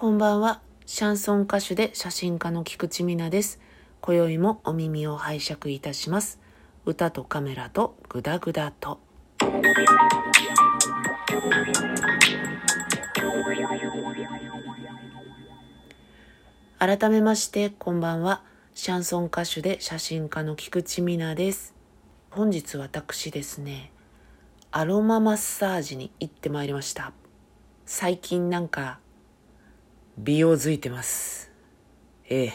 こんばんは。シャンソン歌手で写真家の菊池美奈です。今宵もお耳を拝借いたします。歌とカメラとグダグダと。改めまして、こんばんは。シャンソン歌手で写真家の菊池美奈です。本日私ですね、アロママッサージに行ってまいりました。最近なんか、美容づいてます。ええ、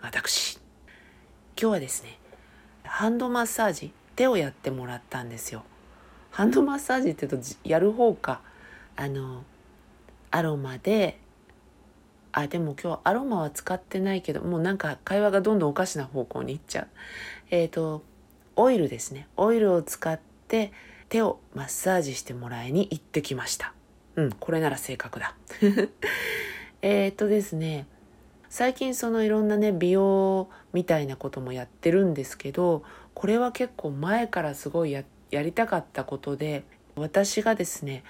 私。今日はですね、ハンドマッサージ、手をやってもらったんですよ。ハンドマッサージって言うと、やる方か。あの、アロマで、あ、でも今日アロマは使ってないけど、もうなんか会話がどんどんおかしな方向に行っちゃう。えっ、と、オイルですね。オイルを使って手をマッサージしてもらいに行ってきました。うん、これなら正確だ。えっとですね、最近そのいろんなね、美容みたいなこともやってるんですけど、これは結構前からすごいやりたかったことで、私がですね、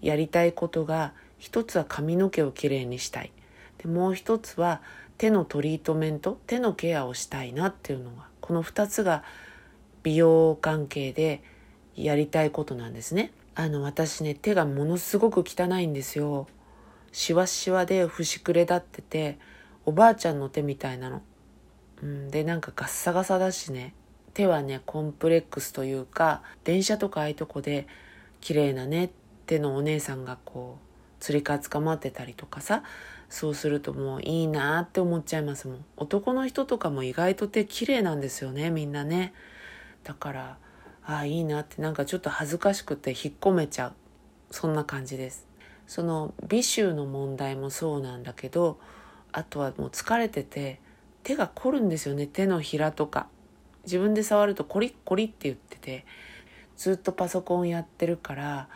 やりたいことが、一つは髪の毛をきれいにしたい。でもう一つは手のトリートメント、手のケアをしたいなっていうのが、この二つが美容関係でやりたいことなんですね。あの、私ね、手がものすごく汚いんですよ。シワシワで節くれ立ってて、おばあちゃんの手みたいなの。うん、で、なんかガッサガサだしね。手はね、コンプレックスというか、電車とかああいうとこで、綺麗なね、手のお姉さんがこう、釣り革捕まってたりとかさ、そうするともういいなって思っちゃいますもん。男の人とかも意外と手綺麗なんですよね、みんなね。だから、ああ、いいなってなんかちょっと恥ずかしくて引っ込めちゃう。そんな感じです。その美臭の問題もそうなんだけど、あとはもう疲れてて、手が凝るんですよね、手のひらとか。自分で触るとコリッコリって言ってて、ずっとパソコンやってるから、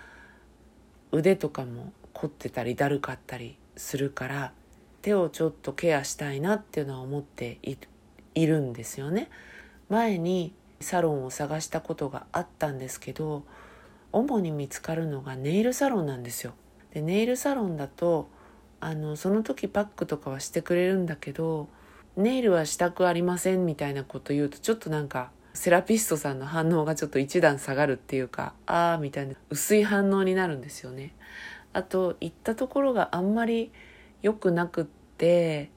腕とかも凝ってたりだるかったりするから、手をちょっとケアしたいなっていうのは思っていいるんですよね。前にサロンを探したことがあったんですけど主に見つかるのがネイルサロンなんですよ。でネイルサロンだとあのその時パックとかはしてくれるんだけどネイルはしたくありませんみたいなこと言うとちょっとなんかセラピストさんの反応がちょっと一段下がるっていうかああみたいな薄い反応になるんですよね。あと行ったところがあんまり良くなくって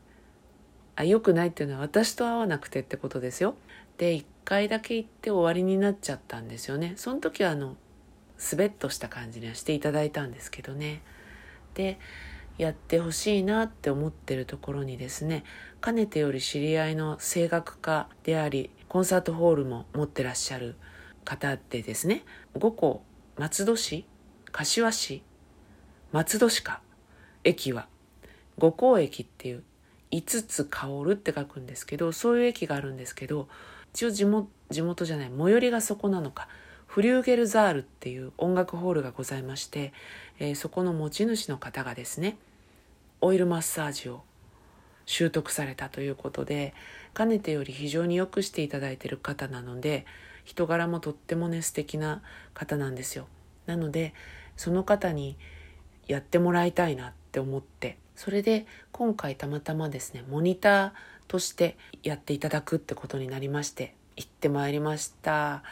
あ良くないっていうのは私と合わなくてってことですよ。で1回だけ行って終わりになっちゃったんですよねその時はあのスベッとした感じにはしていただいたんですけどね。でやってほしいなって思ってるところにですねかねてより知り合いの声楽家でありコンサートホールも持ってらっしゃる方でですね5個松戸市柏市松戸市か駅は五甲駅っていう5つ香るって書くんですけどそういう駅があるんですけど一応地元地元じゃない最寄りがそこなのかフリューゲルザールっていう音楽ホールがございまして、えーそこの持ち主の方がですねオイルマッサージを習得されたということでかねてより非常によくしていただいてる方なので人柄もとってもね素敵な方なんですよ。なのでその方にやってもらいたいなって思ってそれで今回たまたまですねモニターとしてやっていただくってことになりまして行ってまいりました。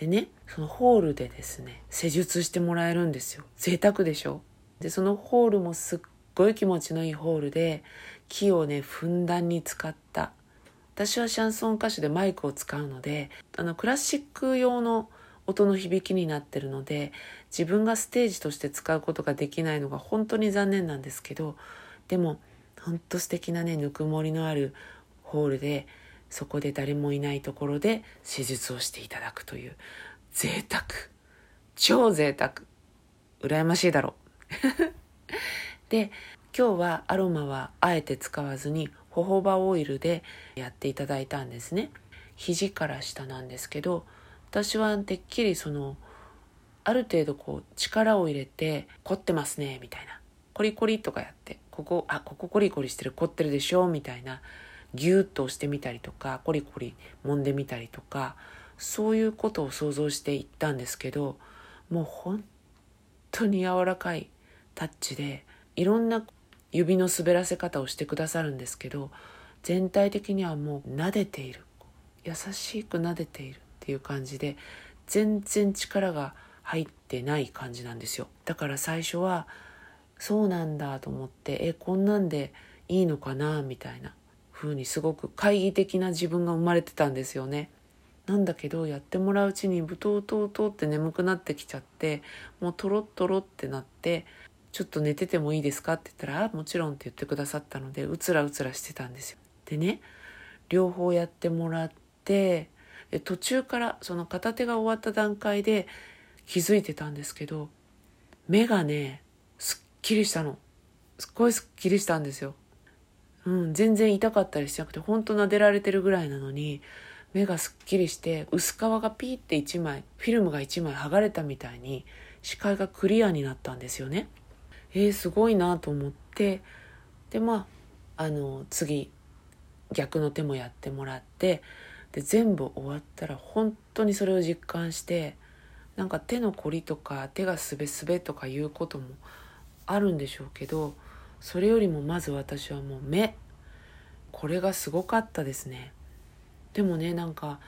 でねそのホールでですね施術してもらえるんですよ。贅沢でしょ？でそのホールもすっごい気持ちのいいホールで木をねふんだんに使った。私はシャンソン歌手でマイクを使うのであのクラシック用の音の響きになってるので自分がステージとして使うことができないのが本当に残念なんですけどでも本当素敵なねぬくもりのあるホールでそこで誰もいないところで施術をしていただくという贅沢。超贅沢。羨ましいだろう。で今日はアロマはあえて使わずにホホバオイルでやっていただいたんですね。肘から下なんですけど私はてっきりそのある程度こう力を入れて凝ってますねみたいな。コリコリとかやってここあここコリコリしてる凝ってるでしょみたいなギュッと押してみたりとかコリコリ揉んでみたりとかそういうことを想像していったんですけどもう本当に柔らかいタッチでいろんな指の滑らせ方をしてくださるんですけど全体的にはもう撫でている優しく撫でているっていう感じで全然力が入ってない感じなんですよ。だから最初はそうなんだと思ってえこんなんでいいのかなみたいな。風にすごく懐疑的な自分が生まれてたんですよねなんだけどやってもらううちにブトウトウトウって眠くなってきちゃってもうトロットロってなってちょっと寝ててもいいですかって言ったら、もちろんって言ってくださったので、うつらうつらしてたんですよ。でね、両方やってもらって、途中からその片手が終わった段階で気づいてたんですけど、目がね、すっきりしたの。すっごいすっきりしたんですよ。うん、全然痛かったりしなくて、ほんと撫でられてるぐらいなのに、目がすっきりして、薄皮がピーって1枚、フィルムが1枚剥がれたみたいに、視界がクリアになったんですよね。えー、すごいなと思ってでまああの次逆の手もやってもらってで全部終わったら本当にそれを実感してなんか手の凝りとか手がすべすべとかいうこともあるんでしょうけどそれよりもまず私はもう目。これがすごかったですね。でもねなんか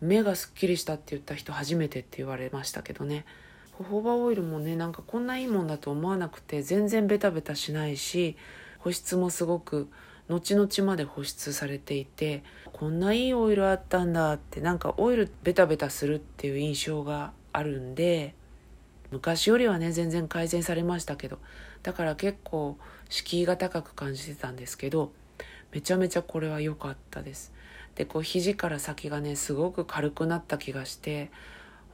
目がすっきりしたって言った人初めてって言われましたけどね。ホホバオイルもねなんかこんないいもんだと思わなくて全然ベタベタしないし保湿もすごく後々まで保湿されていてこんないいオイルあったんだってなんかオイルベタベタするっていう印象があるんで昔よりはね全然改善されましたけどだから結構敷居が高く感じてたんですけどめちゃめちゃこれは良かったです。でこう肘から先がねすごく軽くなった気がして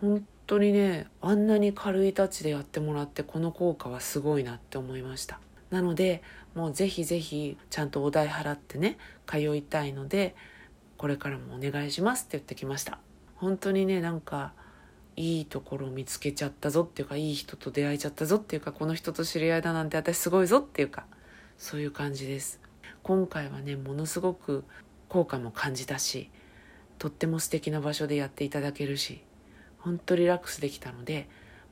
本当にねあんなに軽いタッチでやってもらってこの効果はすごいなって思いました。なのでもうぜひぜひちゃんとお代払ってね通いたいのでこれからもお願いしますって言ってきました。本当にねなんかいいところを見つけちゃったぞっていうかいい人と出会えちゃったぞっていうかこの人と知り合いだなんて私すごいぞっていうかそういう感じです。今回はねものすごく効果も感じたしとっても素敵な場所でやっていただけるし本当リラックスできたので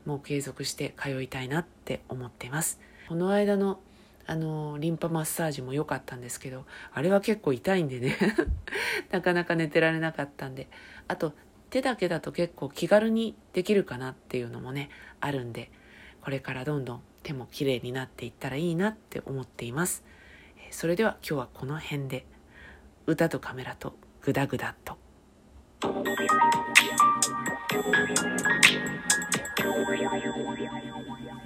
もう継続して通いたいなって思っています。この間のあのリンパマッサージも良かったんですけどあれは結構痛いんでね。なかなか寝てられなかったんで。あと手だけだと結構気軽にできるかなっていうのもねあるんでこれからどんどん手も綺麗になっていったらいいなって思っていますそれでは今日はこの辺で歌とカメラとグダグダと Thank you.